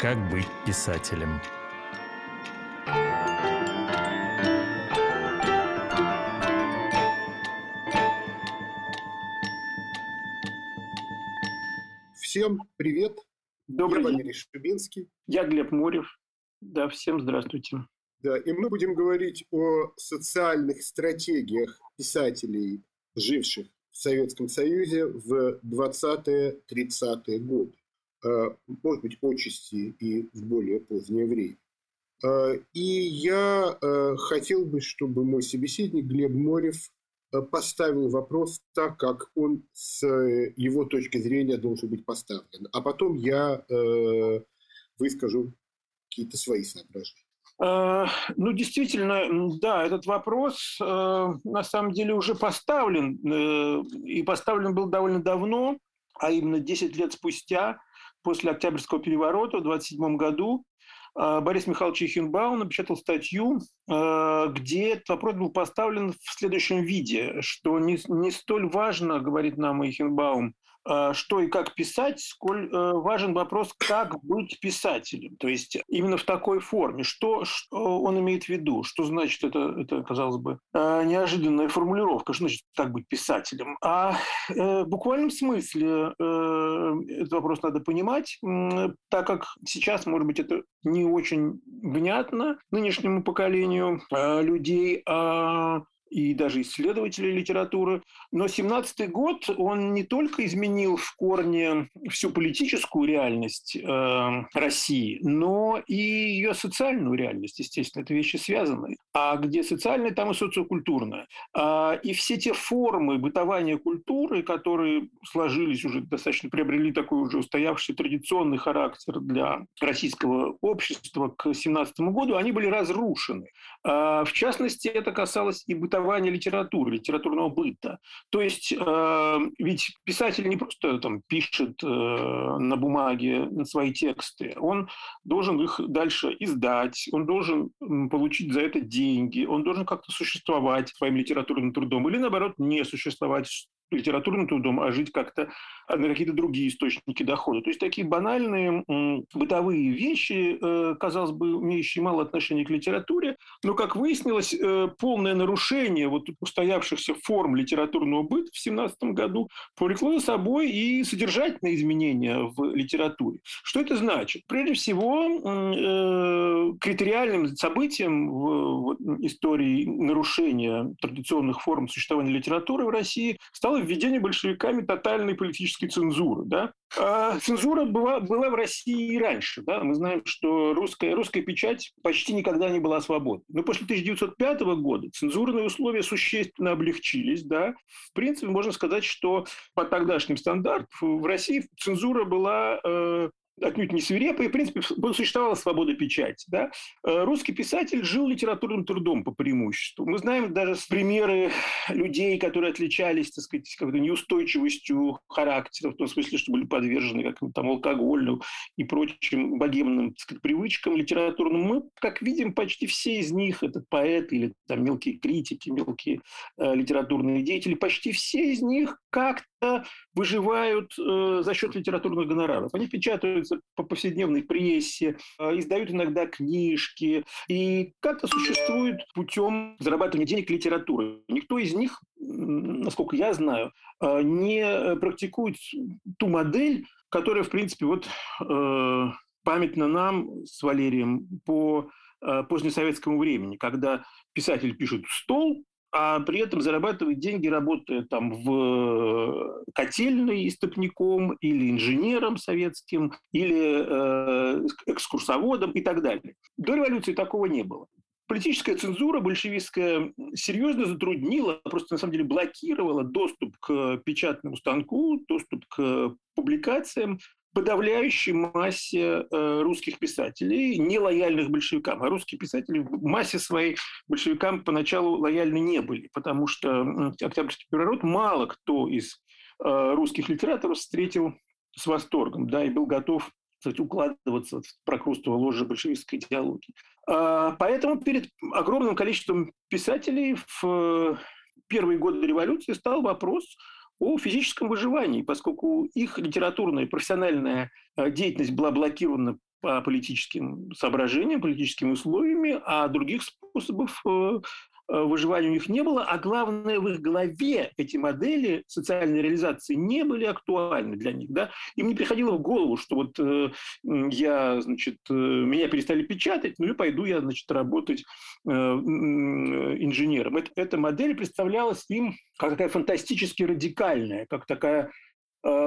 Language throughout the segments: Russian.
Как быть писателем? Всем привет. Добрый Я день. Валерий Шубинский. Я Глеб Морев. Да, всем здравствуйте. Да, и мы будем говорить о социальных стратегиях писателей, живших в Советском Союзе в 20-30-е годы. Э, Может быть, отчасти и в более позднее время. Э, И я э, хотел бы, чтобы мой собеседник Глеб Морев поставил вопрос так, как он с его точки зрения должен быть поставлен. А потом я выскажу какие-то свои соображения. Ну, действительно, да, этот вопрос на самом деле уже поставлен, и поставлен был довольно давно, а именно 10 лет спустя, после Октябрьского переворота в 27 году, э, Борис Михайлович Ихенбаум напечатал статью, э, где этот вопрос был поставлен в следующем виде, что не, не столь важно, говорит нам Ихенбаум, что и как писать, сколь э, важен вопрос, как быть писателем. То есть именно в такой форме. Что, что он имеет в виду? Что значит это, это казалось бы, э, неожиданная формулировка? Что значит как быть писателем? А э, в буквальном смысле э, этот вопрос надо понимать, так как сейчас, может быть, это не очень внятно нынешнему поколению э, людей, а и даже исследователей литературы. Но 17-й год, он не только изменил в корне всю политическую реальность э, России, но и ее социальную реальность, естественно, это вещи связаны. А где социальная, там и социокультурная. А, и все те формы бытования культуры, которые сложились уже достаточно, приобрели такой уже устоявший традиционный характер для российского общества к 17 году, они были разрушены. А, В частности, это касалось и бытования литературы, литературного быта. То есть э, ведь писатель не просто там пишет э, на бумаге свои тексты, он должен их дальше издать, он должен получить за это деньги, он должен как-то существовать своим литературным трудом или, наоборот, не существовать литературным трудом, а жить как-то на какие-то другие источники дохода. То есть такие банальные бытовые вещи, э, казалось бы, имеющие мало отношения к литературе, но, как выяснилось, э, полное нарушение вот устоявшихся форм литературного быта в 17 году повлекло за собой и содержательные изменения в литературе. Что это значит? Прежде всего, э, критериальным событием в истории нарушения традиционных форм существования литературы в России стало введение большевиками тотальной политической цензуры. Да? А цензура была, была в России и раньше. Да? Мы знаем, что русская, русская печать почти никогда не была свободной. Но после 1905 года цензурные условия существенно облегчились. Да? В принципе, можно сказать, что по тогдашним стандартам в России цензура была э, отнюдь не свирепой, и, в принципе, существовала свобода печати. Да? Э, Русский писатель жил литературным трудом по преимуществу. Мы знаем даже примеры людей, которые отличались, так сказать, как-то неустойчивостью характера, в том смысле, что были подвержены каким-то там алкогольным и прочим богемным так сказать, привычкам литературным. Мы, как видим, почти все из них, это поэты или там мелкие критики, мелкие э, литературные деятели, почти все из них как-то выживают э, за счет литературных гонораров. Они печатаются по повседневной прессе, э, издают иногда книжки и как-то существуют путем зарабатывания денег литературы. Никто из них, насколько я знаю, э, не практикует ту модель, которая, в принципе, вот э, памятна нам с Валерием по э, позднесоветскому времени, когда писатель пишет стол, а при этом зарабатывает деньги, работая там в котельной истопником или инженером советским, или э, экскурсоводом и так далее. До революции такого не было. Политическая цензура большевистская серьезно затруднила, просто на самом деле блокировала доступ к печатному станку, доступ к публикациям подавляющей массе э, русских писателей, не лояльных большевикам. А русские писатели в массе своей большевикам поначалу лояльны не были, потому что э, Октябрьский переворот мало кто из э, русских литераторов встретил с восторгом, да, и был готов кстати, укладываться в прокрустово ложе большевистской идеологии. А, Поэтому перед огромным количеством писателей в первые годы революции стал вопрос о физическом выживании, поскольку их литературная и профессиональная деятельность была блокирована по политическим соображениям, политическими условиями, а других способов э, Э, выживания у них не было, а главное, в их голове эти модели социальной реализации не были актуальны для них. Да? Им не приходило в голову, что вот э, я, значит, э, меня перестали печатать, ну и пойду я, значит, работать э, инженером. Это, эта модель представлялась им как такая фантастически радикальная, как такая Э,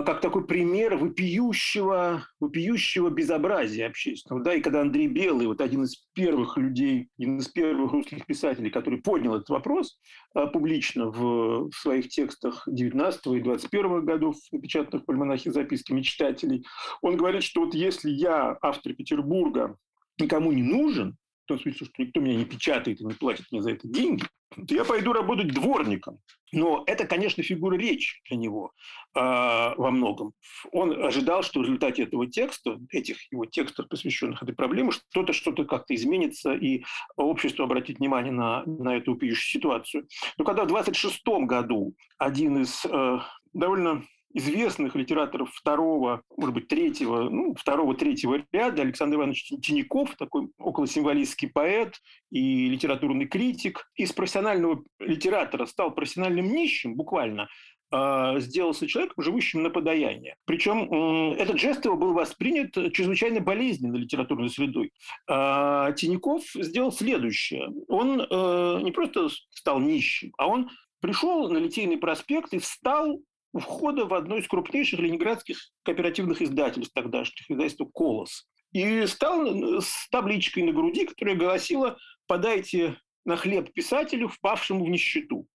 как такой пример вопиющего, вопиющего безобразия общественного. Да, и когда Андрей Белый, вот один из первых людей, один из первых русских писателей, который поднял этот вопрос э, публично в, в своих текстах 19 и 21 годов, напечатанных в альманахе записки мечтателей, он говорит, что вот если я, автор Петербурга, никому не нужен, в том смысле, что никто меня не печатает и не платит мне за это деньги, то я пойду работать дворником. Но это, конечно, фигура речи для него э, во многом. Он ожидал, что в результате этого текста, этих его текстов, посвященных этой проблеме, что-то что-то как-то изменится, и общество обратит внимание на, на эту вопиющую ситуацию. Но когда в 26 году один из э, довольно известных литераторов второго, может быть, третьего, ну, второго, третьего ряда, Александр Иванович Тиняков, такой околосимволистский поэт и литературный критик, из профессионального литератора стал профессиональным нищим, буквально, а, сделался человеком, живущим на подаяние. Причем этот жест его был воспринят чрезвычайно болезненно литературной средой. А, Тиняков сделал следующее. Он э, не просто стал нищим, а он пришел на Литейный проспект и встал входа в одно из крупнейших ленинградских кооперативных издательств тогдашних, издательство «Колос». И стал с табличкой на груди, которая гласила «Подайте на хлеб писателю, впавшему в нищету».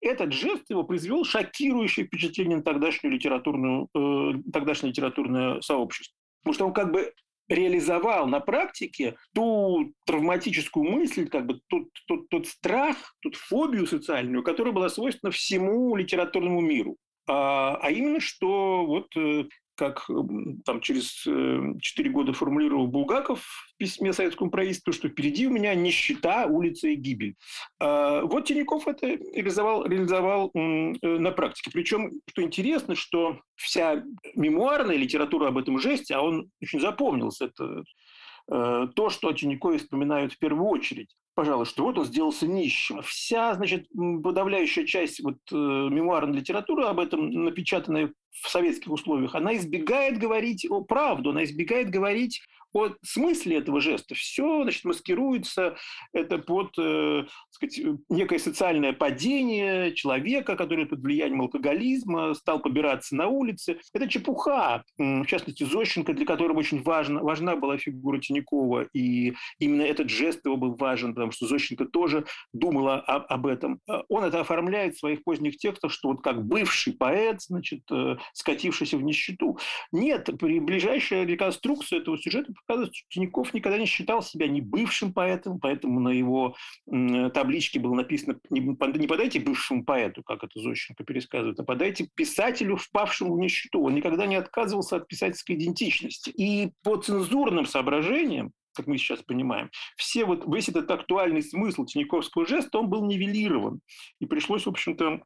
Этот жест его произвел шокирующее впечатление на тогдашнюю литературную, э, тогдашнее литературное сообщество. Потому что он как бы реализовал на практике ту травматическую мысль, как бы тот, тот, тот страх, ту фобию социальную, которая была свойственна всему литературному миру. А, а именно, что вот э, как там через 4 э, года формулировал Булгаков в письме советскому правительству, что впереди у меня нищета, улица и гибель. А, вот Тиняков это реализовал, реализовал э, на практике. Причем, что интересно, что вся мемуарная литература об этом жесте, а он очень запомнился, это то, что о Тиньякове вспоминают в первую очередь пожалуй, что вот он сделался нищим. Вся, значит, подавляющая часть вот, э, мемуарной литературы об этом, напечатанной в советских условиях, она избегает говорить о правду, она избегает говорить о смысле этого жеста. Все значит, маскируется это под э, сказать, некое социальное падение человека, который под влиянием алкоголизма стал побираться на улице. Это чепуха. В частности, Зощенко, для которого очень важна, важна была фигура Тинякова, и именно этот жест его был важен, потому что Зощенко тоже думала об, об этом. Он это оформляет в своих поздних текстах, что вот как бывший поэт, значит, э, скатившийся в нищету. Нет, при ближайшей реконструкции этого сюжета показывает, что Тиняков никогда не считал себя ни бывшим поэтом, поэтому на его табличке было написано не, не подайте бывшему поэту, как это Зощенко пересказывает, а подайте писателю, впавшему в нищету. Он никогда не отказывался от писательской идентичности. И по цензурным соображениям, как мы сейчас понимаем, все вот, весь этот актуальный смысл Тиньяковского жеста, он был нивелирован. И пришлось, в общем-то,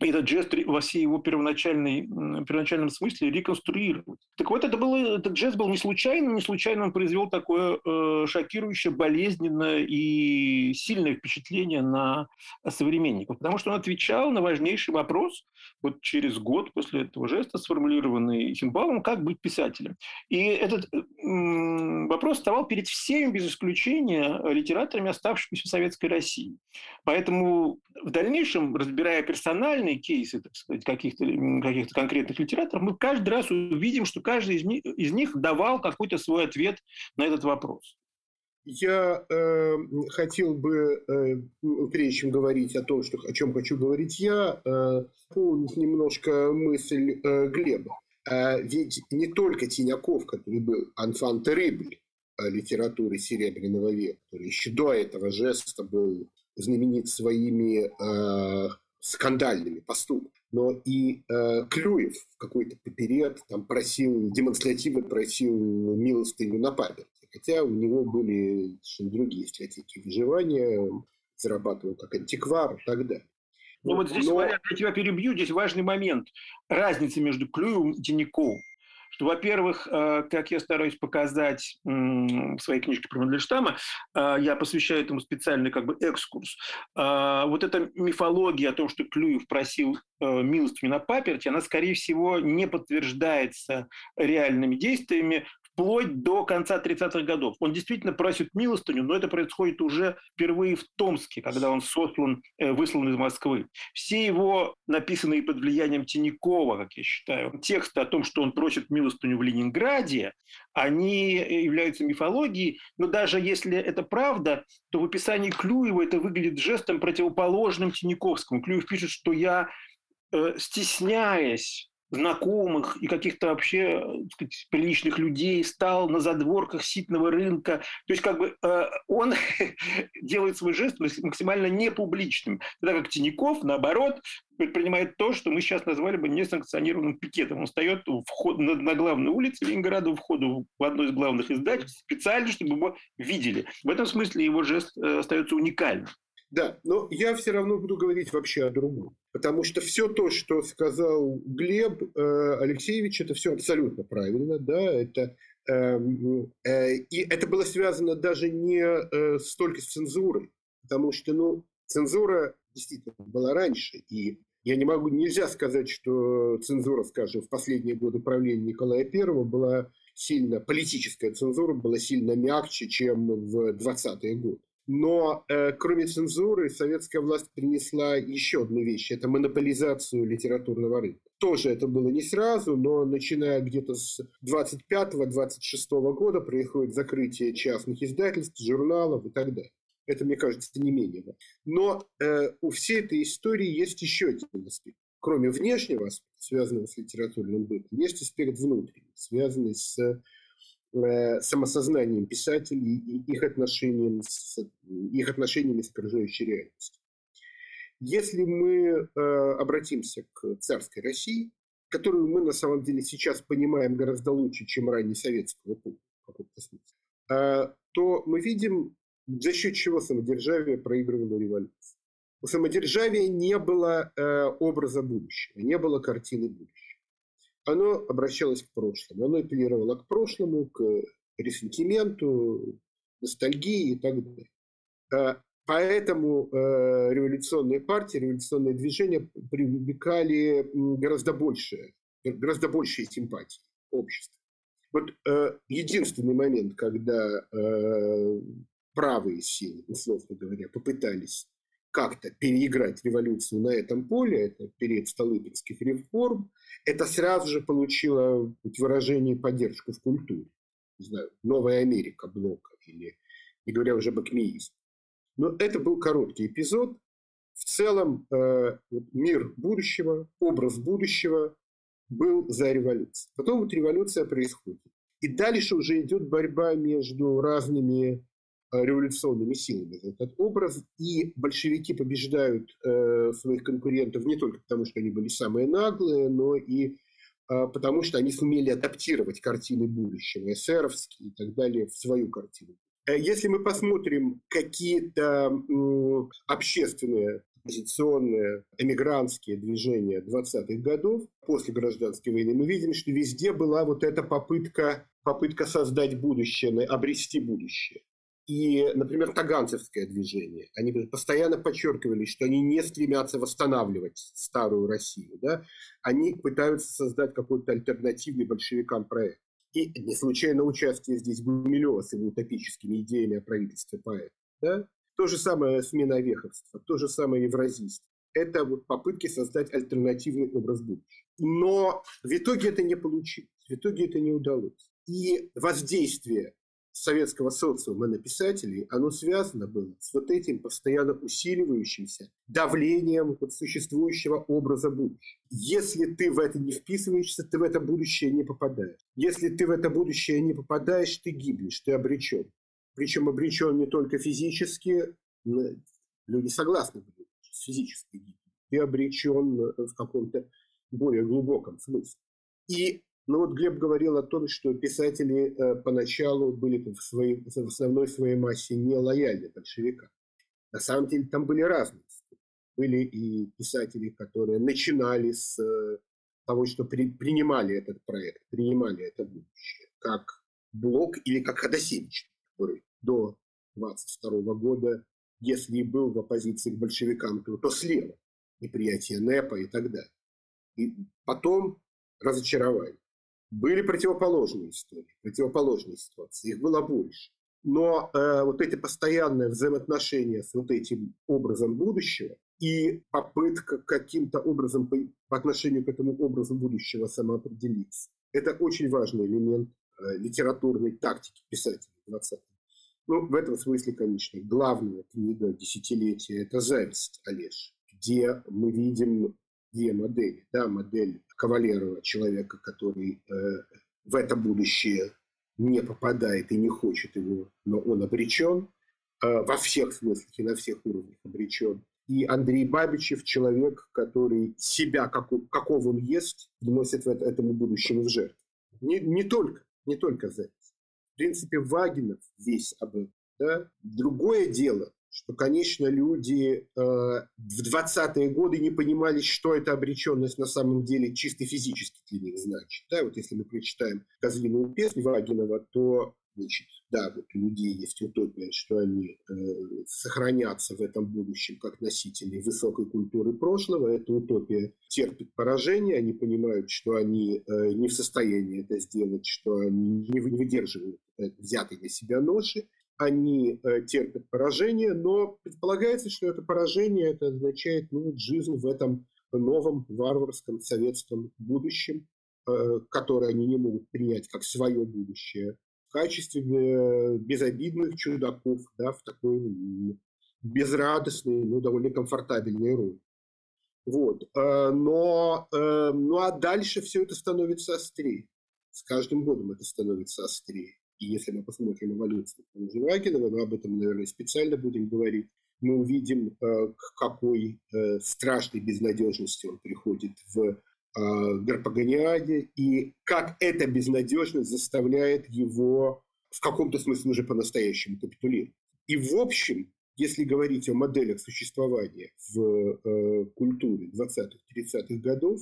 этот жест во всей его первоначальной, первоначальном смысле реконструировать. Так вот, это был, этот жест был не случайным, не случайно он произвел такое э, шокирующее, болезненное и сильное впечатление на современников, потому что он отвечал на важнейший вопрос, вот через год после этого жеста, сформулированный Химбаумом, как быть писателем. И этот э, вопрос вставал перед всеми, без исключения, литераторами, оставшимися в Советской России. Поэтому в дальнейшем, разбирая персонально, отдельные кейсы, так сказать, каких-то каких конкретных литераторов, мы каждый раз увидим, что каждый из них, из них давал какой-то свой ответ на этот вопрос. Я э, хотел бы, э, прежде чем говорить о том, что, о чем хочу говорить я, э, дополнить немножко мысль э, Глеба. Э, ведь не только Тиняков, который был анфан терибль э, литературы Серебряного века, который еще до этого жеста был знаменит своими э, скандальными поступками. Но и э, Клюев в какой-то период там просил, демонстративно просил милостыню на память. Хотя у него были совершенно другие стратегии выживания, зарабатывал как антиквар и так далее. Ну вот здесь, Но... Я тебя перебью, здесь важный момент. Разница между Клюевым и Тиняковым. Что, во-первых, э, как я стараюсь показать в своей книжке про Мандельштама, э, я посвящаю этому специальный как бы экскурс. Э, вот эта мифология о том, что Клюев просил милостыню на паперти, она, скорее всего, не подтверждается реальными действиями вплоть до конца 30-х годов. Он действительно просит милостыню, но это происходит уже впервые в Томске, когда он сослан, э, выслан из Москвы. Все его написанные под влиянием Тинякова, как я считаю, тексты о том, что он просит милостыню в Ленинграде, они являются мифологией, но даже если это правда, то в описании Клюева это выглядит жестом противоположным Тиняковскому. Клюев пишет, что я э, стесняясь знакомых и каких-то вообще сказать, приличных людей, стал на задворках ситного рынка. То есть как бы э, он делает свой жест максимально непубличным. Тогда как Тиняков, наоборот, предпринимает то, что мы сейчас назвали бы несанкционированным пикетом. Он встает вход, на, на главной улице Ленинграда, у входа в одно из главных издательств, специально, чтобы его видели. В этом смысле его жест э, остается уникальным. Да, но я все равно буду говорить вообще о другом. Потому что все то, что сказал Глеб э, Алексеевич, это все абсолютно правильно. Да? Это, э, э, и это было связано даже не э, столько с цензурой. Потому что ну, цензура действительно была раньше. И я не могу, нельзя сказать, что цензура, скажем, в последние годы правления Николая I была сильно, политическая цензура была сильно мягче, чем в 20-е годы. Но э, кроме цензуры, советская власть принесла еще одну вещь – это монополизацию литературного рынка. Тоже это было не сразу, но начиная где-то с 25-26 года происходит закрытие частных издательств, журналов и так далее. Это, мне кажется, не менее. Но э, у всей этой истории есть еще один аспект. Кроме внешнего аспекта, связанного с литературным бытом, есть аспект внутренний, связанный с самосознанием писателей и их отношением с, их отношениями с окружающей реальностью. Если мы э, обратимся к царской России, которую мы на самом деле сейчас понимаем гораздо лучше, чем ранее советского эпоху, э, то мы видим, за счет чего самодержавие проигрывало революцию. У самодержавия не было э, образа будущего, не было картины будущего оно обращалось к прошлому. Оно апеллировало к прошлому, к ресентименту, ностальгии и так далее. А, поэтому э, революционные партии, революционные движения привлекали гораздо больше, гораздо большие симпатии общества. Вот э, единственный момент, когда э, правые силы, условно говоря, попытались как-то переиграть революцию на этом поле, это период Столыпинских реформ, это сразу же получило выражение поддержку в культуре. Не знаю, Новая Америка Блока или, не говоря уже об акмеизме. Но это был короткий эпизод. В целом э, мир будущего, образ будущего был за революцией. Потом вот революция происходит. И дальше уже идет борьба между разными революционными силами этот образ, и большевики побеждают э, своих конкурентов не только потому, что они были самые наглые, но и э, потому, что они сумели адаптировать картины будущего, эсеровские и так далее, в свою картину. Э, если мы посмотрим какие-то э, общественные оппозиционные эмигрантские движения 20-х годов после гражданской войны, мы видим, что везде была вот эта попытка, попытка создать будущее, обрести будущее. И, например, таганцевское движение. Они постоянно подчеркивали, что они не стремятся восстанавливать старую Россию. Да? Они пытаются создать какой-то альтернативный большевикам проект. И не случайно участие здесь Гумилева с его утопическими идеями о правительстве поэта. Да? То же самое смена веховства, то же самое евразийство. Это вот попытки создать альтернативный образ будущего. Но в итоге это не получилось, в итоге это не удалось. И воздействие советского социума на писателей, оно связано было с вот этим постоянно усиливающимся давлением вот существующего образа будущего. Если ты в это не вписываешься, ты в это будущее не попадаешь. Если ты в это будущее не попадаешь, ты гибнешь, ты обречен. Причем обречен не только физически, люди согласны были с физической гибелью. Ты обречен в каком-то более глубоком смысле. И ну вот Глеб говорил о том, что писатели э, поначалу были в, своей, в основной своей массе не лояльны большевикам. На самом деле там были разные. Были и писатели, которые начинали с э, того, что при, принимали этот проект, принимали это будущее, как Блок или как Ходосевич, который до 22 года, если и был в оппозиции к большевикам, то, то слева, неприятие НЭПа и так далее. И потом разочарование. Были противоположные истории, противоположные ситуации, их было больше. Но э, вот эти постоянные взаимоотношения с вот этим образом будущего и попытка каким-то образом по, по отношению к этому образу будущего самоопределиться, это очень важный элемент э, литературной тактики писателя 20 Ну, в этом смысле, конечно, главная книга десятилетия – это «Зависть» Олеж, где мы видим две модели. Да, модель Кавалерова, человека, который э, в это будущее не попадает и не хочет его, но он обречен, э, во всех смыслах и на всех уровнях обречен. И Андрей Бабичев – человек, который себя, как, каков он есть, вносит в это, этому будущему в жертву. Не, не только, не только за это. В принципе, Вагинов весь об этом. Да? Другое дело, что, конечно, люди э, в 20-е годы не понимали, что эта обреченность на самом деле чисто физически для них значит. Да, вот если мы прочитаем «Козлиную песню» Вагинова, то значит, да, вот у людей есть утопия, что они э, сохранятся в этом будущем как носители высокой культуры прошлого. Эта утопия терпит поражение, они понимают, что они э, не в состоянии это сделать, что они не выдерживают э, взятой на себя ноши они э, терпят поражение, но предполагается, что это поражение это означает ну, жизнь в этом новом варварском советском будущем, э, которое они не могут принять как свое будущее, в качестве э, безобидных чудаков да, в такой безрадостной, ну, довольно комфортабельной роли. Вот. Но, ну а дальше все это становится острее. С каждым годом это становится острее. И если мы посмотрим эволюцию Желакинова, мы об этом, наверное, специально будем говорить, мы увидим, э, к какой э, страшной безнадежности он приходит в э, Гарпаганиаде, и как эта безнадежность заставляет его в каком-то смысле уже по-настоящему капитулировать. И в общем, если говорить о моделях существования в культуре 20-30-х годов,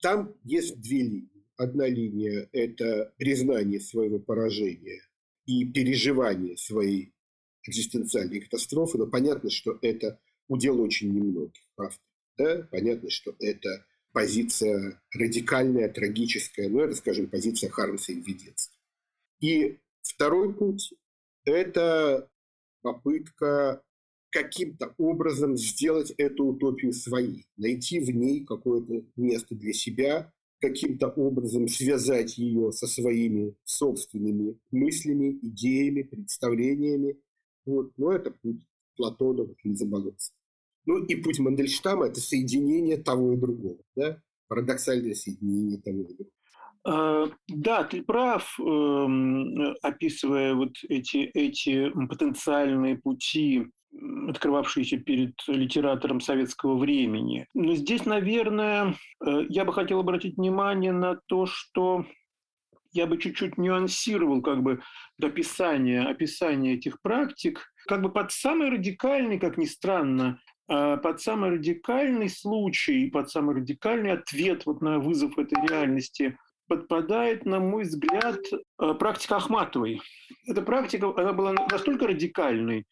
там есть две линии. Одна линия – это признание своего поражения и переживание своей экзистенциальной катастрофы, но понятно, что это удел очень немногих, правда. Да? Понятно, что это позиция радикальная, трагическая, но это, скажем, позиция Хармса и Введенства. И второй путь – это попытка каким-то образом сделать эту утопию своей, найти в ней какое-то место для себя, каким-то образом связать ее со своими собственными мыслями, идеями, представлениями. Вот. Но это путь Платона, вот, Лизаболоцкого. Ну и путь Мандельштама – это соединение того и другого. Да? Парадоксальное соединение того и другого. А, да, ты прав, эм, описывая вот эти, эти потенциальные пути открывавшиеся перед литератором советского времени. Но здесь, наверное, э, я бы хотел обратить внимание на то, что я бы чуть-чуть нюансировал как бы описание, описание этих практик, как бы под самый радикальный, как ни странно, э, под самый радикальный случай, под самый радикальный ответ вот на вызов этой реальности подпадает, на мой взгляд, э, практика Ахматовой. Эта практика, она была настолько радикальной,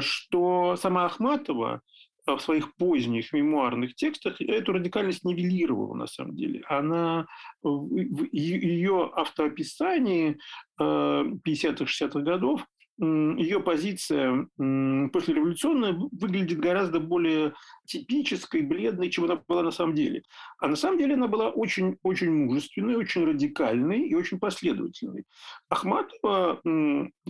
что сама Ахматова в своих поздних мемуарных текстах эту радикальность нивелировала на самом деле. Она в ее автоописании 50-х, э, 60-х годов ее позиция послереволюционная выглядит гораздо более типической, бледной, чем она была на самом деле. А на самом деле она была очень, очень мужественной, очень радикальной и очень последовательной. Ахматова,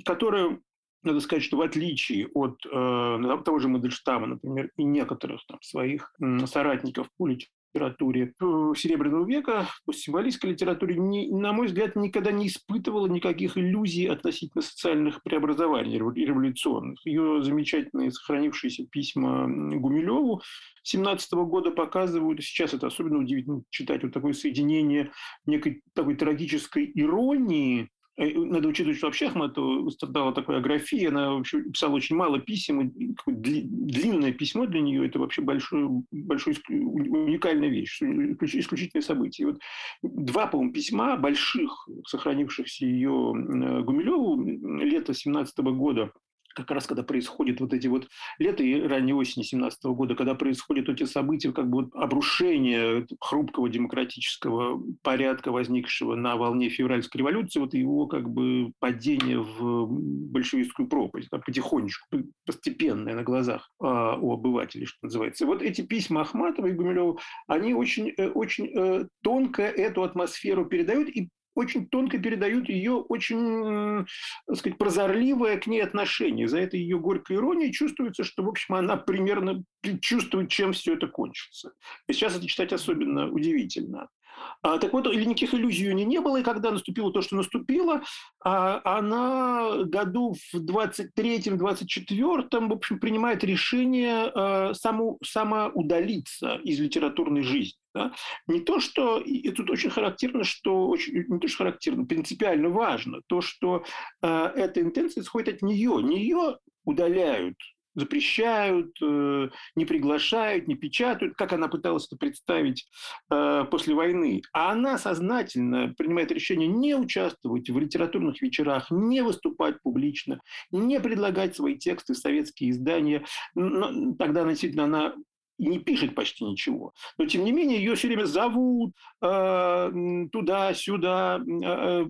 которая надо сказать, что в отличие от э, того же Мандельштама, например, и некоторых там, своих э, соратников по литературе Серебряного века, по символистской литературе, не, на мой взгляд, никогда не испытывала никаких иллюзий относительно социальных преобразований революционных. Ее замечательные сохранившиеся письма Гумилеву 17 года показывают, сейчас это особенно удивительно читать вот такое соединение некой такой трагической иронии Э, надо учитывать, что вообще Ахматова страдала такой аграфией, она вообще писала очень мало писем, длинное письмо для нее – это вообще большое, большое уникальная вещь, исключительное событие. И вот два, по-моему, письма больших, сохранившихся ее Гумилеву лето 17 года, как раз когда происходят вот эти вот лето и ранней осени 17 года, когда происходят эти события, как бы вот обрушение хрупкого демократического порядка, возникшего на волне февральской революции, вот его как бы падение в большевистскую пропасть, да, потихонечку, постепенное на глазах а, у обывателей, что называется. Вот эти письма Ахматова и Гумилева, они очень, э, очень э, тонко эту атмосферу передают и очень тонко передают ее очень, так сказать, прозорливое к ней отношение. За это ее горькая ирония чувствуется, что, в общем, она примерно чувствует, чем все это кончится. И сейчас это читать особенно удивительно. А, так вот, или никаких иллюзий у нее не было, и когда наступило то, что наступило, а, она году в 23-24, в общем, принимает решение а, само, самоудалиться из литературной жизни. Да? Не то, что, и тут очень характерно, что, очень, не то, что характерно, принципиально важно, то, что эта интенция исходит от нее. Не ее удаляют запрещают, э, не приглашают, не печатают, как она пыталась это представить э, после войны. А она сознательно принимает решение не участвовать в литературных вечерах, не выступать публично, не предлагать свои тексты в советские издания. Но тогда действительно она и не пишет почти ничего. Но, тем не менее, ее все время зовут э, туда-сюда, э,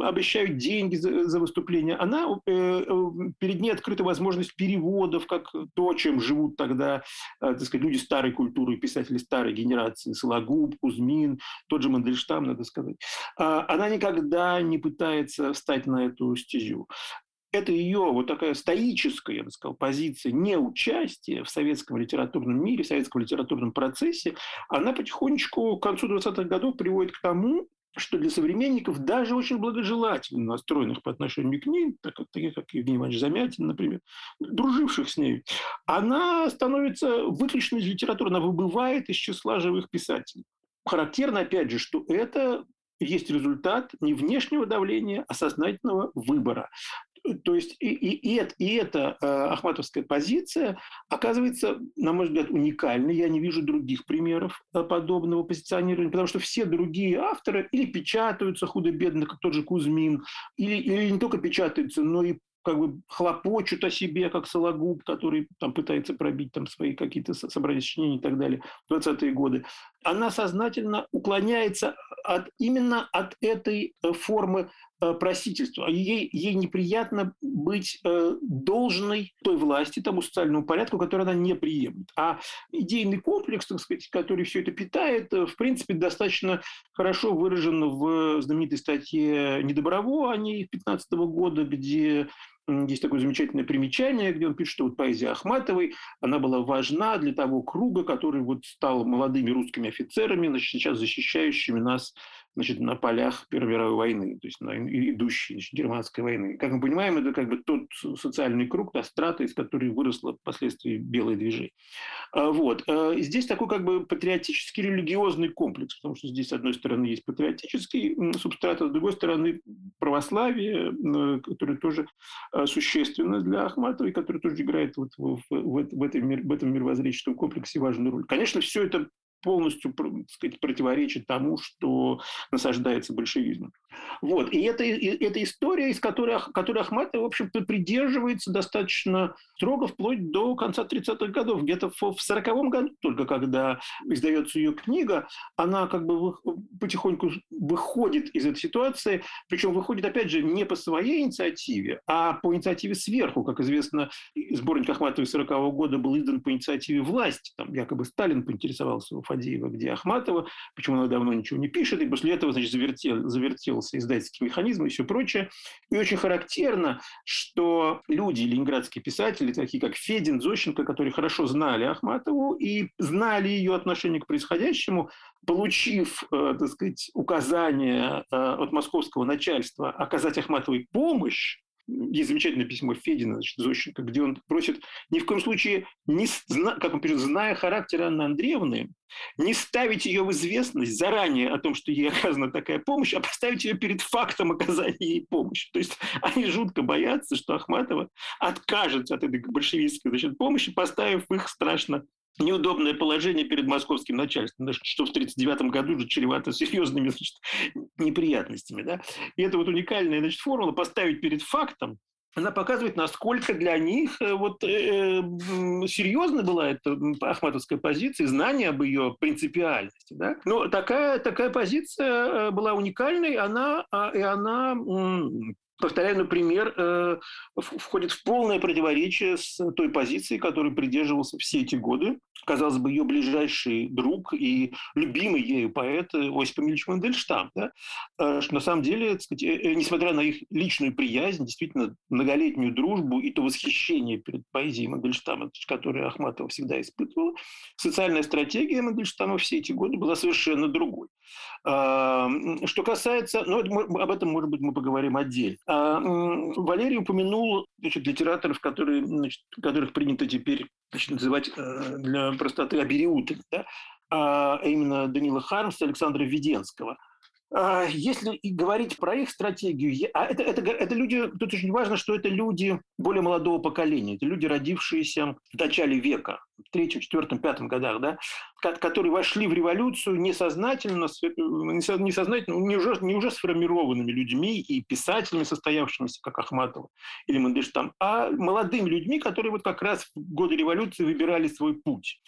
обещают деньги за, за выступление. Она, э, э, перед ней открыта возможность переводов, как то, чем живут тогда, э, так сказать, люди старой культуры, писатели старой генерации, Сологуб, Кузьмин, тот же Мандельштам, надо сказать. Э, она никогда не пытается встать на эту стезю это ее вот такая стоическая, я бы сказал, позиция неучастия в советском литературном мире, в советском литературном процессе, она потихонечку к концу 20-х годов приводит к тому, что для современников, даже очень благожелательно настроенных по отношению к ней, так, таких как Евгений Иванович Замятин, например, друживших с ней, она становится выключена из литературы, она выбывает из числа живых писателей. Характерно, опять же, что это есть результат не внешнего давления, а сознательного выбора то есть и, и, и, и эта э, ахматовская позиция оказывается, на мой взгляд, уникальной. Я не вижу других примеров э, подобного позиционирования, потому что все другие авторы или печатаются худо-бедно, как тот же Кузьмин, или, или не только печатаются, но и как бы хлопочут о себе, как Сологуб, который там пытается пробить там свои какие-то собрания сочинений и так далее в 20-е годы. Она сознательно уклоняется от, именно от этой э, формы Э, просительство. Ей, ей неприятно быть э, должной той власти, тому социальному порядку, который она не приемлет. А идейный комплекс, так сказать, который все это питает, э, в принципе, достаточно хорошо выражен в знаменитой статье Недоброво о ней 15 года, где есть такое замечательное примечание, где он пишет, что вот поэзия Ахматовой, она была важна для того круга, который вот стал молодыми русскими офицерами, значит, сейчас защищающими нас значит, на полях Первой мировой войны, то есть на идущей значит, германской войны. Как мы понимаем, это как бы тот социальный круг, та страта, из которой выросло впоследствии белое движение. А, вот. А, здесь такой как бы патриотический религиозный комплекс, потому что здесь, с одной стороны, есть патриотический субстрат, а с другой стороны, православие, которое тоже а, существенно для Ахматовой, которое тоже играет вот в, в, в, этом, в этом мировоззренческом комплексе важную роль. Конечно, все это полностью так сказать, противоречит тому, что насаждается большевизмом. Вот. И это, это история, из которой, которой Ахматова, в общем-то, придерживается достаточно строго вплоть до конца 30-х годов. Где-то в 40-м году, только когда издается ее книга, она как бы потихоньку выходит из этой ситуации, причем выходит, опять же, не по своей инициативе, а по инициативе сверху. Как известно, сборник Ахматовой 40-го года был издан по инициативе власти. Там якобы Сталин поинтересовался у Фадеева, где Ахматова, почему она давно ничего не пишет, и после этого, значит, завертел, завертелся издательский механизм и все прочее. И очень характерно, что люди, ленинградские писатели, такие как Федин, Зощенко, которые хорошо знали Ахматову и знали ее отношение к происходящему, получив, э, так сказать, указание э, от московского начальства оказать Ахматовой помощь, есть замечательное письмо Федина, значит, Зощенко, где он просит ни в коем случае, не, как он пишет, зная характер Анны Андреевны, не ставить ее в известность заранее о том, что ей оказана такая помощь, а поставить ее перед фактом оказания ей помощи. То есть они жутко боятся, что Ахматова откажется от этой большевистской значит, помощи, поставив их страшно неудобное положение перед московским начальством, что в 1939 году уже чревато серьезными значит, неприятностями. Да? И это вот уникальная значит, формула поставить перед фактом, она показывает, насколько для них э, вот, э, серьезно была эта ахматовская позиция, знание об ее принципиальности. Да? Но такая, такая позиция э, была уникальной, она, а, и она повторяю, например, э, входит в полное противоречие с той позицией, которой придерживался все эти годы. Казалось бы, ее ближайший друг и любимый ею поэт Осип Эмильевич Мандельштам. Да? Э, что на самом деле, сказать, э, несмотря на их личную приязнь, действительно многолетнюю дружбу и то восхищение перед поэзией Мандельштама, которое Ахматова всегда испытывала, социальная стратегия Мандельштама все эти годы была совершенно другой. Что касается, ну, об этом, может быть, мы поговорим отдельно. А, Валерий упомянул значит, литераторов, которые, значит, которых принято теперь значит, называть э, для простоты абериутами, да? а именно Данила Хармса Александра Веденского – а, если говорить про их стратегию, а это, это, это люди, тут очень важно, что это люди более молодого поколения, это люди, родившиеся в начале века, в третьем, четвертом, пятом годах, да, которые вошли в революцию несознательно, несознательно не, уже, не уже сформированными людьми и писателями, состоявшимися, как Ахматова или Мандельштам, а молодыми людьми, которые вот как раз в годы революции выбирали свой путь.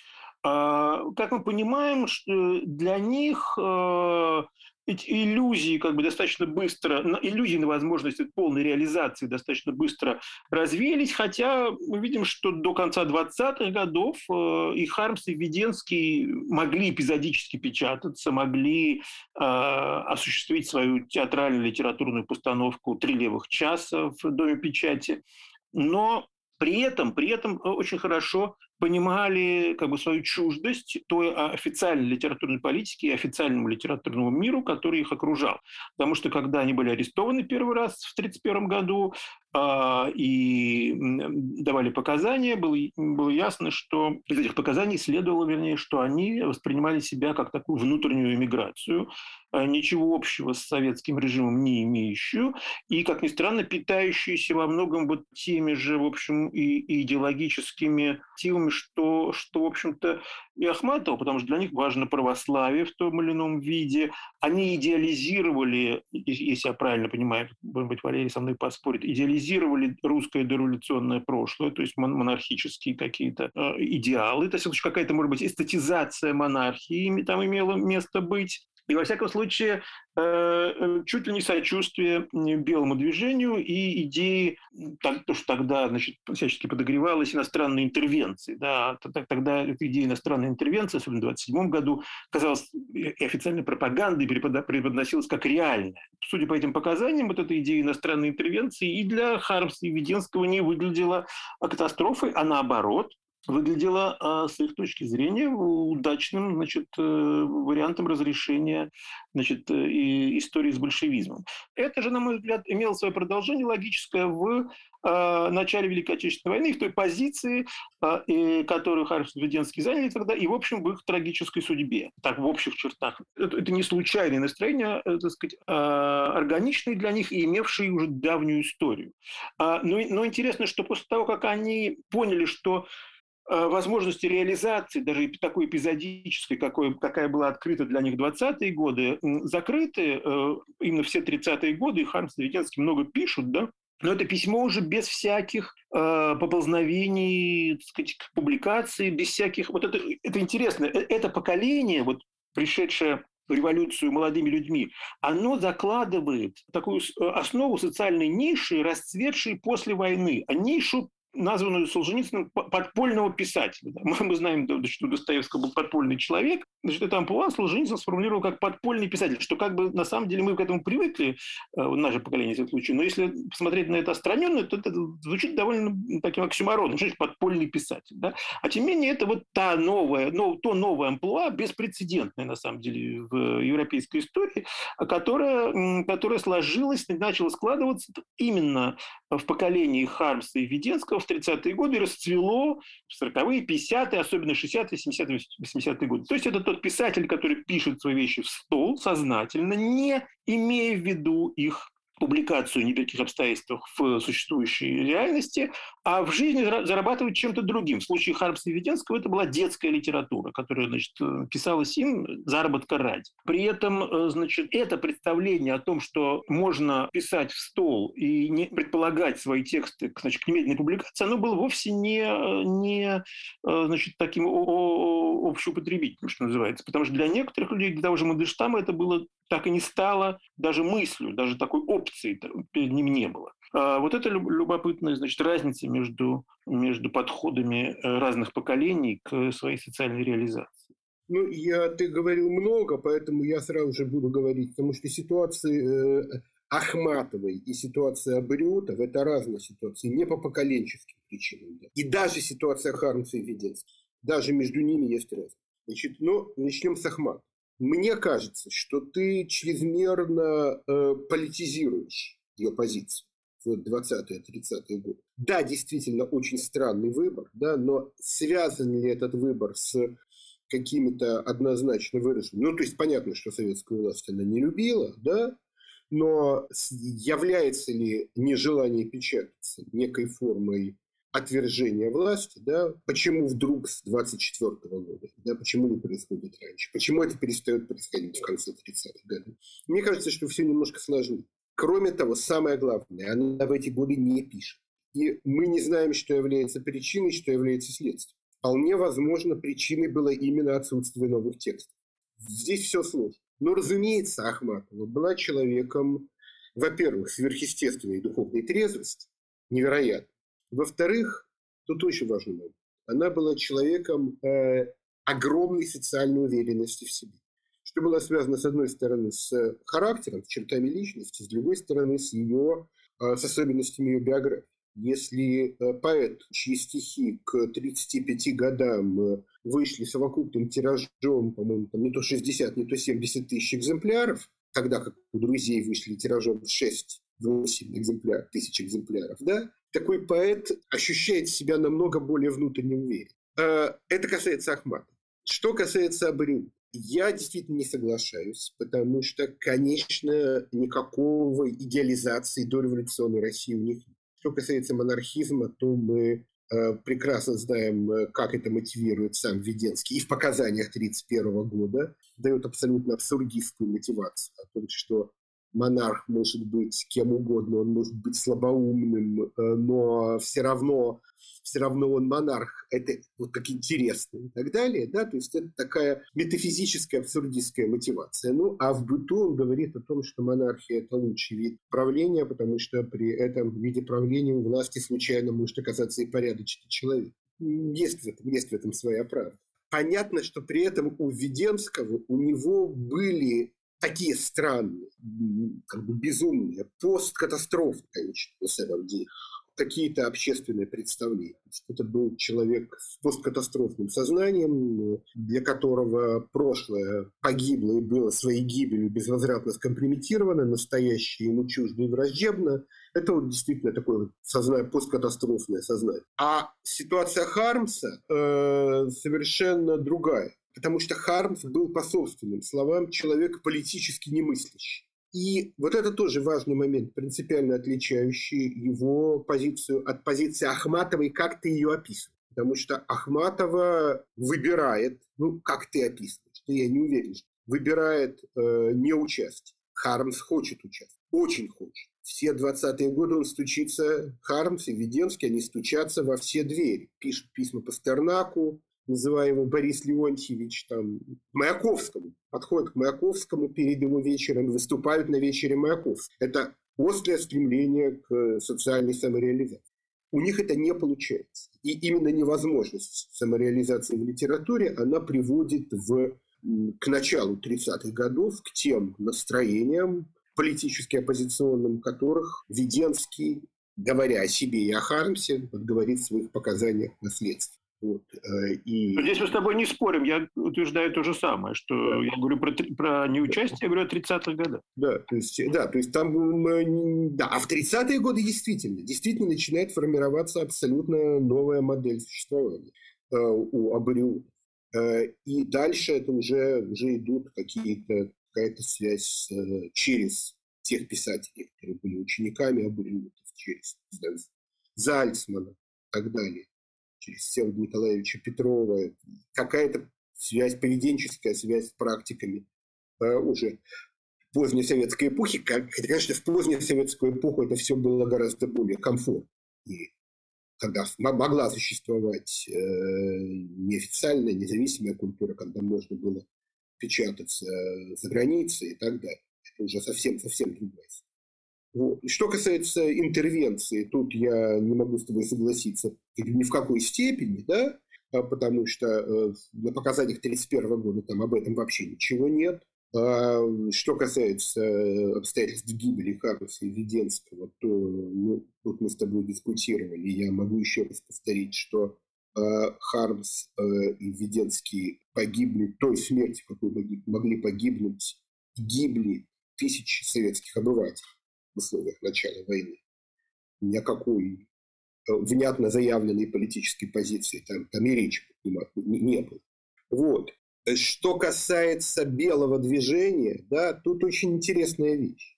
А, как мы понимаем, для них э, эти иллюзии как бы достаточно быстро, иллюзии на возможность полной реализации достаточно быстро развеялись, хотя мы видим, что до конца 20-х годов э, и Хармс, и Веденский могли эпизодически печататься, могли э, осуществить свою театральную литературную постановку «Три левых часа» в Доме печати, но при этом, при этом очень хорошо понимали как бы, свою чуждость той а, официальной литературной политики и официальному литературному миру, который их окружал. Потому что когда они были арестованы первый раз в 1931 году э, и давали показания, было, было ясно, что из этих показаний следовало, вернее, что они воспринимали себя как такую внутреннюю эмиграцию, э, ничего общего с советским режимом не имеющую, и, как ни странно, питающуюся во многом вот теми же, в общем, и идеологическими силами что, что в общем-то, и Ахматова, потому что для них важно православие в том или ином виде. Они идеализировали, если я правильно понимаю, может быть, Валерий со мной поспорит, идеализировали русское дореволюционное прошлое, то есть монархические какие-то э, идеалы. То есть какая-то, может быть, эстетизация монархии там имела место быть. И, во всяком случае, э, э, чуть ли не сочувствие белому движению и идеи, то, что тогда значит, всячески подогревалась иностранной интервенции. Да, тогда эта идея иностранной интервенции, особенно в 1927 году, казалась и официальной пропагандой преподносилась как реальная. Судя по этим показаниям, вот эта идея иностранной интервенции и для Хармса и Веденского не выглядела катастрофой, а наоборот, выглядело а, с их точки зрения удачным значит, э, вариантом разрешения значит, э, истории с большевизмом. Это же, на мой взгляд, имело свое продолжение логическое в а, начале Великой Отечественной войны, в той позиции, а, которую Харрис Веденский заняли тогда, и, в общем, в их трагической судьбе, так, в общих чертах. Это, не случайные настроения, так сказать, органичные для них и имевшие уже давнюю историю. Но, но интересно, что после того, как они поняли, что Э, возможности реализации, даже такой эпизодической, какой, какая была открыта для них в 20-е годы, закрыты э, именно все 30-е годы, и Хармс и Веденский много пишут, да, но это письмо уже без всяких э, поползновений, так сказать, к публикации, без всяких... Вот это, это интересно. Э, это поколение, вот пришедшее революцию молодыми людьми, оно закладывает такую основу социальной ниши, расцветшей после войны, а нишу названную Солженицыным подпольного писателя. Мы, знаем, что Достоевский был подпольный человек, значит, это амплуа Солженицын сформулировал как подпольный писатель, что как бы на самом деле мы к этому привыкли, э, наше поколение в этом случае, но если посмотреть на это отстраненно, то это звучит довольно таким оксюмороном, что подпольный писатель. Да? А тем не менее, это вот та новая, но, то новое амплуа, беспрецедентное на самом деле в европейской истории, которая, которая сложилась, начала складываться именно в поколении Хармса и Веденского в 30-е годы расцвело в 40-е, 50-е, особенно 60-е, 70-е, 80-е годы. То есть это тот писатель, который пишет свои вещи в стол сознательно, не имея в виду их публикацию никаких обстоятельствах в существующей реальности, а в жизни зарабатывать чем-то другим. В случае Хармса и Веденского это была детская литература, которая значит, писалась им заработка ради. При этом э, значит, это представление о том, что можно писать в стол и не предполагать свои тексты значит, к немедленной публикации, оно было вовсе не, не э, значит, таким общеупотребительным, что называется. Потому что для некоторых людей, для того же Мандельштама, это было так и не стало даже мыслью, даже такой опции перед ним не было. А вот это любопытная значит, разница между, между подходами э, разных поколений к своей социальной реализации. Ну, я, ты говорил много, поэтому я сразу же буду говорить, потому что ситуации э, Ахматовой и ситуация Абриотов – это разные ситуации, не по поколенческим причинам. Да. И даже ситуация Хармса и Веденского, даже между ними есть разница. Значит, ну, начнем с Ахматова. Мне кажется, что ты чрезмерно э, политизируешь ее позицию в 20-30-е годы. Да, действительно, очень странный выбор, да, но связан ли этот выбор с какими-то однозначно выраженными... Ну, то есть понятно, что советскую власть она не любила, да, но является ли нежелание печататься некой формой отвержения власти, да, почему вдруг с 24 года, да, почему не происходит раньше, почему это перестает происходить в конце 30-х годов. Мне кажется, что все немножко сложнее. Кроме того, самое главное, она в эти годы не пишет. И мы не знаем, что является причиной, что является следствием. Вполне возможно, причиной было именно отсутствие новых текстов. Здесь все сложно. Но, разумеется, Ахматова была человеком, во-первых, сверхъестественной духовной трезвости, невероятно, во-вторых, тут очень важный момент. Она была человеком э, огромной социальной уверенности в себе. Что было связано, с одной стороны, с характером, с чертами личности, с другой стороны, с ее, э, с особенностями ее биографии. Если э, поэт, чьи стихи к 35 годам э, вышли совокупным тиражом, по-моему, там не то 60, не то 70 тысяч экземпляров, тогда как у друзей вышли тиражом 6-8 экземпляров, тысяч экземпляров, да, такой поэт ощущает себя намного более внутренне уверен. Это касается Ахмата. Что касается Абрю, я действительно не соглашаюсь, потому что, конечно, никакого идеализации дореволюционной России у них нет. Что касается монархизма, то мы э, прекрасно знаем, э, как это мотивирует сам Веденский и в показаниях 1931 года дает абсолютно абсурдистскую мотивацию о том, что монарх может быть кем угодно, он может быть слабоумным, э, но все равно, все равно он монарх. Это вот как интересно и так далее. Да? То есть это такая метафизическая абсурдистская мотивация. Ну, а в быту он говорит о том, что монархия – это лучший вид правления, потому что при этом виде правления у власти случайно может оказаться и порядочный человек. Есть в этом, есть в этом своя правда. Понятно, что при этом у Веденского у него были такие странные, как бы безумные, посткатастрофные очень, на самом деле, какие-то общественные представления. Это был человек с посткатастрофным сознанием, для которого прошлое погибло и было своей гибелью безвозвратно скомпрометировано, настоящее ему чуждо и враждебно. Это вот действительно такое сознание, посткатастрофное сознание. А ситуация Хармса э, совершенно другая потому что Хармс был, по собственным словам, человек политически немыслящий. И вот это тоже важный момент, принципиально отличающий его позицию от позиции Ахматовой, как ты ее описываешь. Потому что Ахматова выбирает, ну, как ты описываешь, что я не уверен, выбирает э, не участие. Хармс хочет участвовать, очень хочет. Все 20-е годы он стучится, Хармс и Веденский, они стучатся во все двери. Пишут письма Пастернаку, называя его Борис Леонтьевич, там, Маяковскому, подходят к Маяковскому перед его вечером, выступают на вечере Маяковского. Это острое стремление к социальной самореализации. у них это не получается. И именно невозможность самореализации в литературе, она приводит в, к началу 30-х годов к тем настроениям политически оппозиционным, которых Веденский, говоря о себе и о Хармсе, говорит в своих показаниях на следствие. Вот, э, и... Здесь мы с тобой не спорим, я утверждаю то же самое, что да. я говорю про, про неучастие, я говорю о 30-х годах. Да, то есть, да, то есть там, да, а в 30-е годы действительно, действительно начинает формироваться абсолютно новая модель существования э, у Абориона. Э, и дальше это уже, уже идут какие-то, какая-то связь э, через тех писателей, которые были учениками Абориона, через Зальцмана и так далее через Всеволода Николаевича Петрова, какая-то связь, поведенческая связь с практиками э, уже поздней советской эпохи. Как, конечно, в позднюю советскую эпоху это все было гораздо более комфортно. И когда могла существовать э, неофициальная, независимая культура, когда можно было печататься за границей и так далее. Это уже совсем-совсем другая. Что касается интервенции, тут я не могу с тобой согласиться ни в какой степени, да, а потому что э, на показаниях 1931 года там об этом вообще ничего нет. А что касается э, обстоятельств гибели Хармса и Веденского, то ну, тут мы с тобой дискутировали. Я могу еще раз повторить, что э, Хармс и Веденский погибли той смертью, какой могли погибнуть, гибли тысячи советских обывателей в условиях начала войны. Ни о какой э, внятно заявленной политической позиции там, там и речи не, не было. Вот. Что касается белого движения, да, тут очень интересная вещь.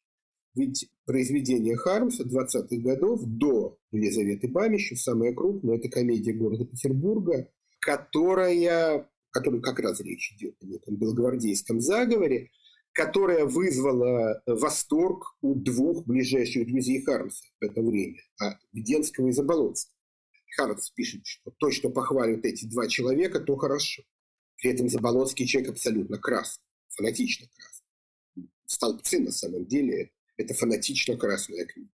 Ведь произведение Хармса 20-х годов до Елизаветы Бамищев, самое крупное, это комедия города Петербурга, которая, которой как раз речь идет о этом белогвардейском заговоре, которая вызвала восторг у двух ближайших друзей Хармса в это время, а Веденского и Заболоцкого. Хармс пишет, что то, что похвалят эти два человека, то хорошо. При этом Заболоцкий человек абсолютно красный, фанатично красный. Столбцы, на самом деле, это фанатично красная книга.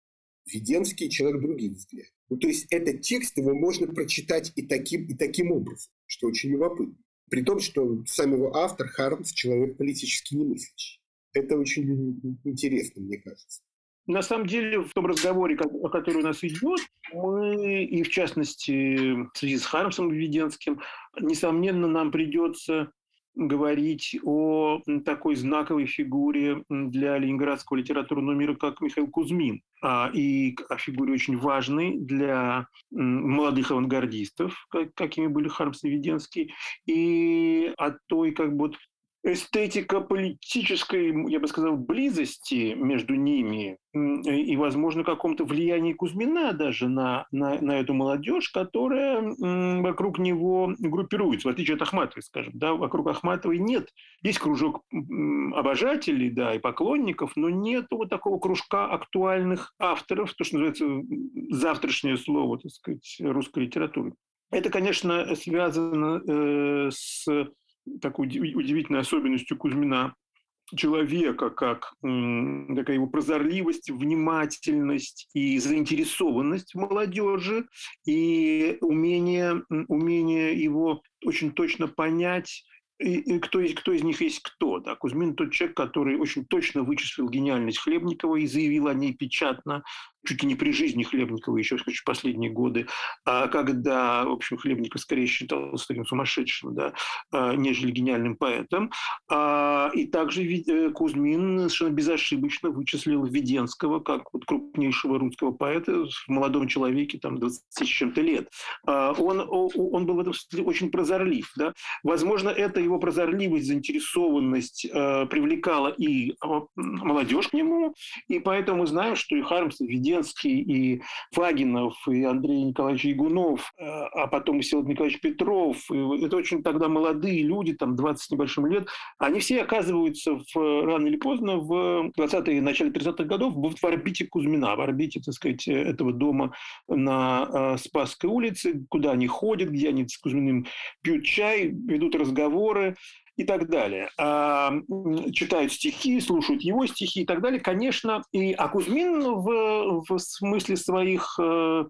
Веденский человек других взглядов. Ну, то есть этот текст его можно прочитать и таким, и таким образом, что очень любопытно. При том, что сам его автор Хармс человек политически немыслящий. Это очень интересно, мне кажется. На самом деле, в том разговоре, который у нас идет, мы, и в частности, в связи с Хармсом Введенским, несомненно, нам придется говорить о такой знаковой фигуре для ленинградского литературного мира, как Михаил Кузьмин, а, и о фигуре очень важной для молодых авангардистов, какими были Хармс и Веденский, и о той как бы эстетика политической, я бы сказал, близости между ними и, возможно, каком-то влиянии Кузьмина даже на, на, на эту молодежь, которая вокруг него группируется, в отличие от Ахматовой, скажем. Да, вокруг Ахматовой нет. Есть кружок обожателей да, и поклонников, но нет вот такого кружка актуальных авторов, то, что называется завтрашнее слово, так сказать, русской литературы. Это, конечно, связано э, с такой удивительной особенностью Кузьмина человека, как такая его прозорливость, внимательность и заинтересованность молодежи, и умение, умение его очень точно понять и, и кто, кто из них есть кто. Да? Кузьмин тот человек, который очень точно вычислил гениальность Хлебникова и заявил о ней печатно, чуть ли не при жизни Хлебникова, еще в последние годы, а когда, в общем, Хлебников скорее считался таким сумасшедшим, да, а, нежели гениальным поэтом. А, и также э, Кузьмин совершенно безошибочно вычислил Веденского как вот крупнейшего русского поэта в молодом человеке, там, 20 с чем-то лет. Он, он был в этом смысле очень прозорлив. Да? Возможно, это его прозорливость, заинтересованность э, привлекала и молодежь к нему, и поэтому мы знаем, что и Хармс, и Веденский, и Вагинов, и Андрей Николаевич Ягунов, э, а потом и Всеволод Николаевич Петров. И это очень тогда молодые люди, там 20 с небольшим лет. Они все оказываются в, рано или поздно в 20-е, начале 30-х годов в орбите Кузьмина, в орбите, так сказать, этого дома на э, Спасской улице, куда они ходят, где они с Кузьминым пьют чай, ведут разговоры, и так далее. А, читают стихи, слушают его стихи и так далее. Конечно, и а Кузьмин в, в смысле своих, э,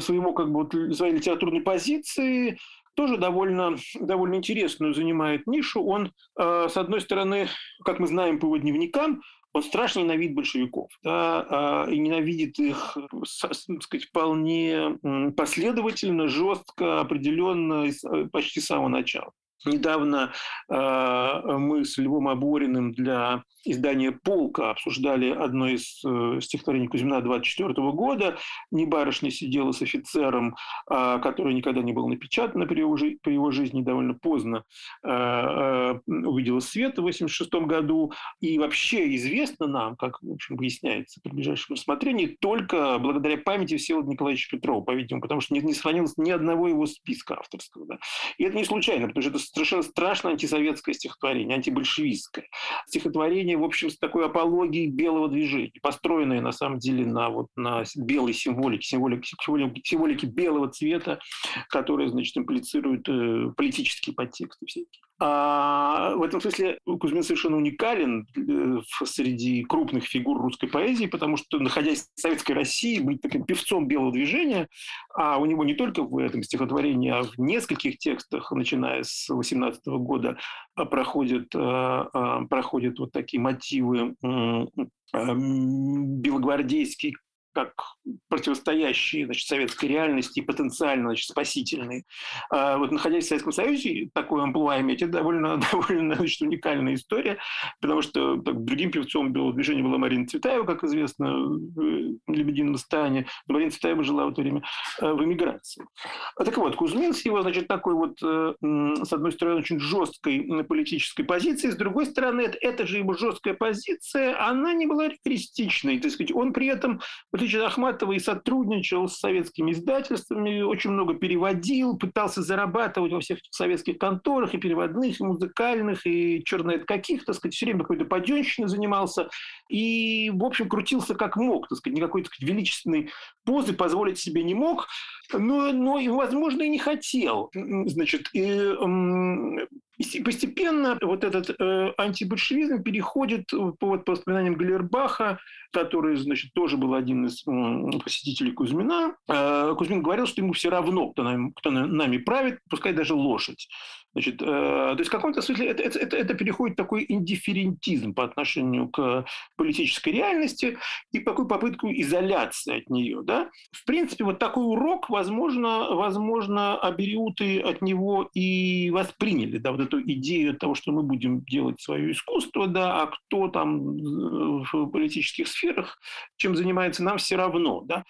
своего, как бы, своей литературной позиции тоже довольно, довольно интересную занимает нишу. Он, э, с одной стороны, как мы знаем по его дневникам, он страшно ненавидит большевиков да, а, и ненавидит их сказать, вполне последовательно, жестко, определенно, э, почти с самого начала. Недавно э, мы с Львом Обориным для издания «Полка» обсуждали одно из э, стихотворений Кузьмина 24 года. «Не барышня сидела с офицером, э, который никогда не был напечатан при его, при его жизни, довольно поздно э, э, увидела свет в 86 году. И вообще известно нам, как в общем, выясняется при ближайшем рассмотрении, только благодаря памяти Всеволода Николаевича Петрова, по-видимому, потому что не, не сохранилось ни одного его списка авторского. Да. И это не случайно, потому что это совершенно страшно антисоветское стихотворение, антибольшевистское. Стихотворение, в общем, с такой апологией белого движения, построенное на самом деле на, вот, на белой символике, символике, символике, символике белого цвета, которая, значит, имплицирует э, политические подтексты всякие. А в этом смысле Кузьмин совершенно уникален э, среди крупных фигур русской поэзии, потому что, находясь в Советской России, быть таким певцом белого движения, а у него не только в этом стихотворении, а в нескольких текстах, начиная с 18 года, а, проходят, а, а, проходят вот такие мотивы белогвардейский как противостоящие значит, советской реальности и потенциально значит, спасительные. А вот находясь в Советском Союзе, такой амплуа иметь, это довольно, довольно значит, уникальная история, потому что так, другим певцом белого движения была Марина Цветаева, как известно, в «Лебедином стане». Но Марина Цветаева жила в это время э, в эмиграции. А так вот, Кузьмин с его, значит, такой вот, э, с одной стороны, очень жесткой политической позиции, с другой стороны, эта же его жесткая позиция, она не была рекристичной. То есть, он при этом отличие от Ахматова, и сотрудничал с советскими издательствами, очень много переводил, пытался зарабатывать во всех советских конторах, и переводных, и музыкальных, и черно каких, так сказать, все время какой-то паденщиной занимался, и, в общем, крутился как мог, так сказать, никакой так сказать, величественной позы позволить себе не мог, но, но возможно, и не хотел. Значит, и, и постепенно вот этот э, антибольшевизм переходит, по, вот, по воспоминаниям Галербаха, который, значит, тоже был один из посетителей Кузьмина. Э, Кузьмин говорил, что ему все равно, кто нами, кто нами правит, пускай даже лошадь. Значит, э, то есть в каком-то смысле это, это, это, это переходит в такой индифферентизм по отношению к политической реальности и такую попытку изоляции от нее. Да? В принципе, вот такой урок, возможно, возможно, абериуты от него и восприняли, да, вот эту идею того, что мы будем делать свое искусство, да, а кто там э, в политических сферах, чем занимается, нам все равно. Да?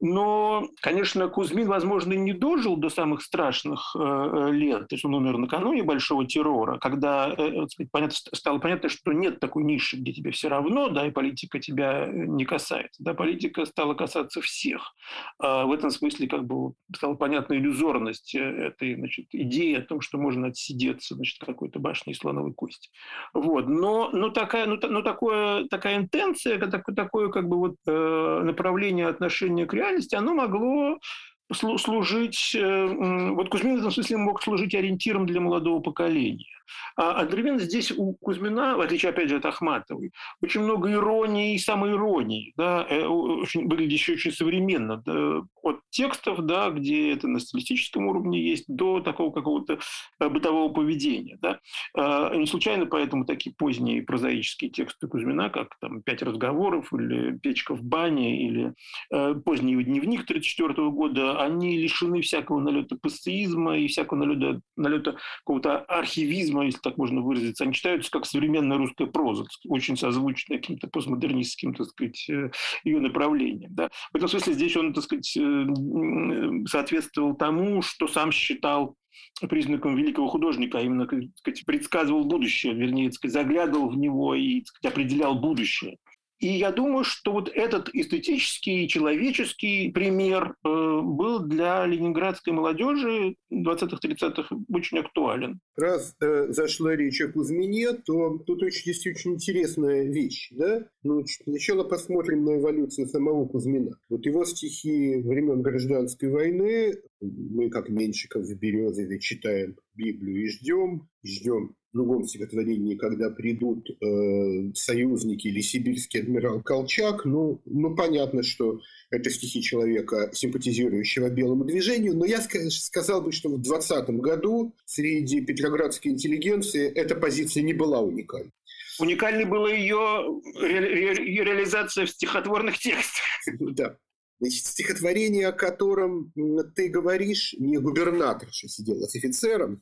Но, конечно, Кузьмин, возможно, не дожил до самых страшных э, лет, то есть он умер накануне большого террора, когда э, сказать, понятно, стало понятно, что нет такой ниши, где тебе все равно, да, и политика тебя э, не касается. Да, политика стала касаться всех. А в этом смысле как бы стала понятна иллюзорность э, этой значит, идеи о том, что можно отсидеться значит, какой-то башни слоновой кости. Вот. Но, но, такая, но, но такое, такая интенция, такое, такое как бы вот, э, направление отношения к реальности, оно могло служить, э, вот Кузьмин в этом смысле мог служить ориентиром для молодого поколения. А одновременно здесь у Кузьмина, в отличие, опять же, от Ахматовой, очень много иронии и самоиронии, да, э, очень, выглядящей очень современно, да, от текстов, да, где это на стилистическом уровне есть, до такого какого-то э, бытового поведения. Да. А, не случайно поэтому такие поздние прозаические тексты Кузьмина, как там «Пять разговоров» или «Печка в бане» или э, поздний дневник 1934 года, они лишены всякого налета пассеизма и всякого налета, налета какого-то архивизма, если так можно выразиться, они читаются как современная русская проза, очень созвучная каким-то постмодернистским, так сказать, э, ее направлением. Да. В этом смысле здесь он, так сказать, э, соответствовал тому, что сам считал признаком великого художника, а именно, сказать, предсказывал будущее, вернее, сказать, заглядывал в него и сказать, определял будущее. И я думаю, что вот этот эстетический, человеческий пример э, был для ленинградской молодежи 20-30-х очень актуален. Раз э, зашла речь о Кузьмине, то тут очень, есть очень интересная вещь. Да? Ну, сначала посмотрим на эволюцию самого Кузьмина. Вот его стихи времен гражданской войны, мы как Меньшиков в Березове читаем Библию и ждем, ждем в другом стихотворении, когда придут э, союзники или сибирский адмирал Колчак, ну, ну, понятно, что это стихи человека, симпатизирующего белому движению, но я сказал бы, что в 2020 году среди петроградской интеллигенции эта позиция не была уникальной. Уникальной была ее, ре, ее реализация в стихотворных текстах. Да. Значит, стихотворение, о котором ты говоришь, не губернатор, что сидела с офицером,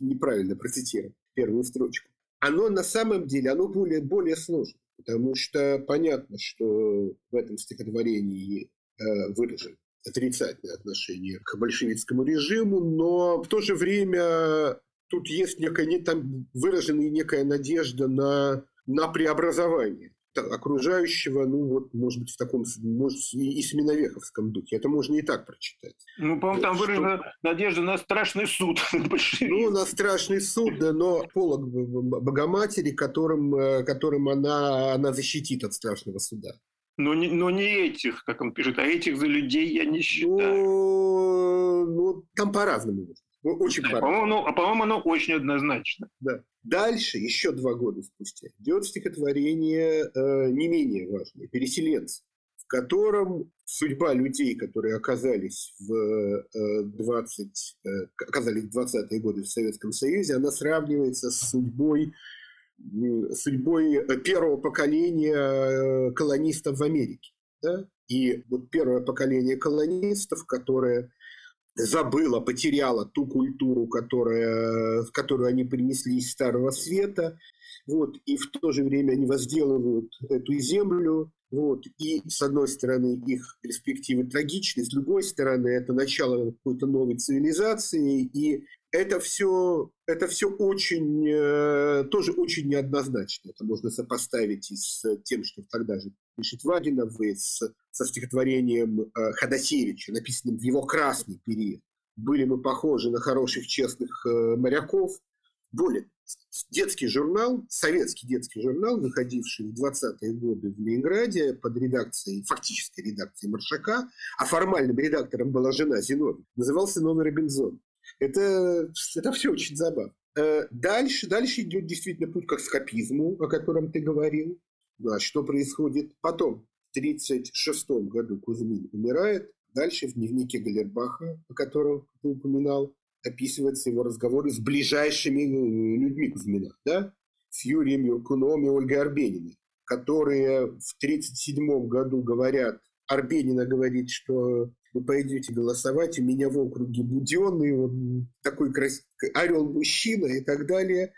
неправильно процитировал первую строчку, оно на самом деле, оно более, более сложно, потому что понятно, что в этом стихотворении э, выражено отрицательное отношение к большевистскому режиму, но в то же время тут есть некая, не, там выражена некая надежда на, на преобразование окружающего, ну вот, может быть, в таком, может, и сменовеховском духе. Это можно и так прочитать. Ну, по-моему, там выражена что... надежда на страшный суд. Ну, на страшный суд, да, но полог Богоматери, которым, э, которым она, она защитит от страшного суда. Но не, но не этих, как он пишет, а этих за людей я не считаю. Ну, ну там по-разному. Очень да, по-моему, ну, а по-моему, оно очень однозначно. Да. Дальше, еще два года спустя, идет стихотворение э, не менее важное «Переселенцы», в котором судьба людей, которые оказались в, э, 20, э, оказались в 20-е годы в Советском Союзе, она сравнивается с судьбой, судьбой первого поколения э, колонистов в Америке. Да? И вот первое поколение колонистов, которое забыла, потеряла ту культуру, которая, в которую они принесли из Старого Света, вот, и в то же время они возделывают эту землю, вот, и с одной стороны их перспективы трагичны, с другой стороны это начало какой-то новой цивилизации, и это все, это все очень, э, тоже очень неоднозначно. Это можно сопоставить и с тем, что тогда же пишет Вагинов, и с, со стихотворением э, Ходосевича, написанным в его красный период. Были мы похожи на хороших, честных э, моряков. Более детский журнал, советский детский журнал, выходивший в 20-е годы в Ленинграде под редакцией, фактической редакцией Маршака, а формальным редактором была жена Зиновьева, назывался «Новый Робинзон». Это, это все очень забавно. Э, дальше, дальше идет действительно путь к скопизму, о котором ты говорил. Да, что происходит потом? В 1936 году Кузьмин умирает. Дальше в дневнике Галербаха, о котором ты упоминал, описываются его разговоры с ближайшими э, людьми Кузьмина. Да? С Юрием Юркуном и Ольгой Арбениной, которые в 1937 году говорят, Арбенина говорит, что вы пойдете голосовать, у меня в округе Буденный, он такой крас... орел-мужчина и так далее.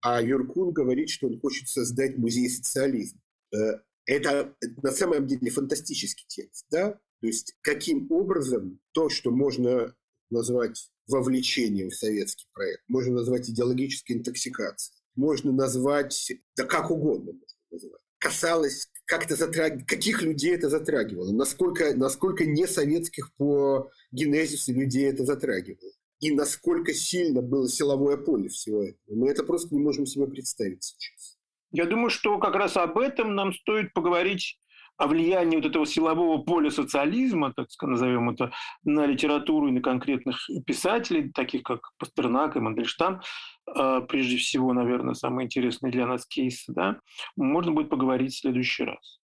А Юркун говорит, что он хочет создать музей социализма. Э, это на самом деле фантастический текст, да? То есть каким образом то, что можно назвать вовлечением в советский проект, можно назвать идеологической интоксикацией, можно назвать, да как угодно можно назвать, касалось как это затраг... каких людей это затрагивало, насколько, насколько не советских по генезису людей это затрагивало, и насколько сильно было силовое поле всего этого. Мы это просто не можем себе представить сейчас. Я думаю, что как раз об этом нам стоит поговорить о влиянии вот этого силового поля социализма, так сказать, назовем это, на литературу и на конкретных писателей, таких как Пастернак и Мандельштам, а, прежде всего, наверное, самый интересный для нас кейс, да, можно будет поговорить в следующий раз.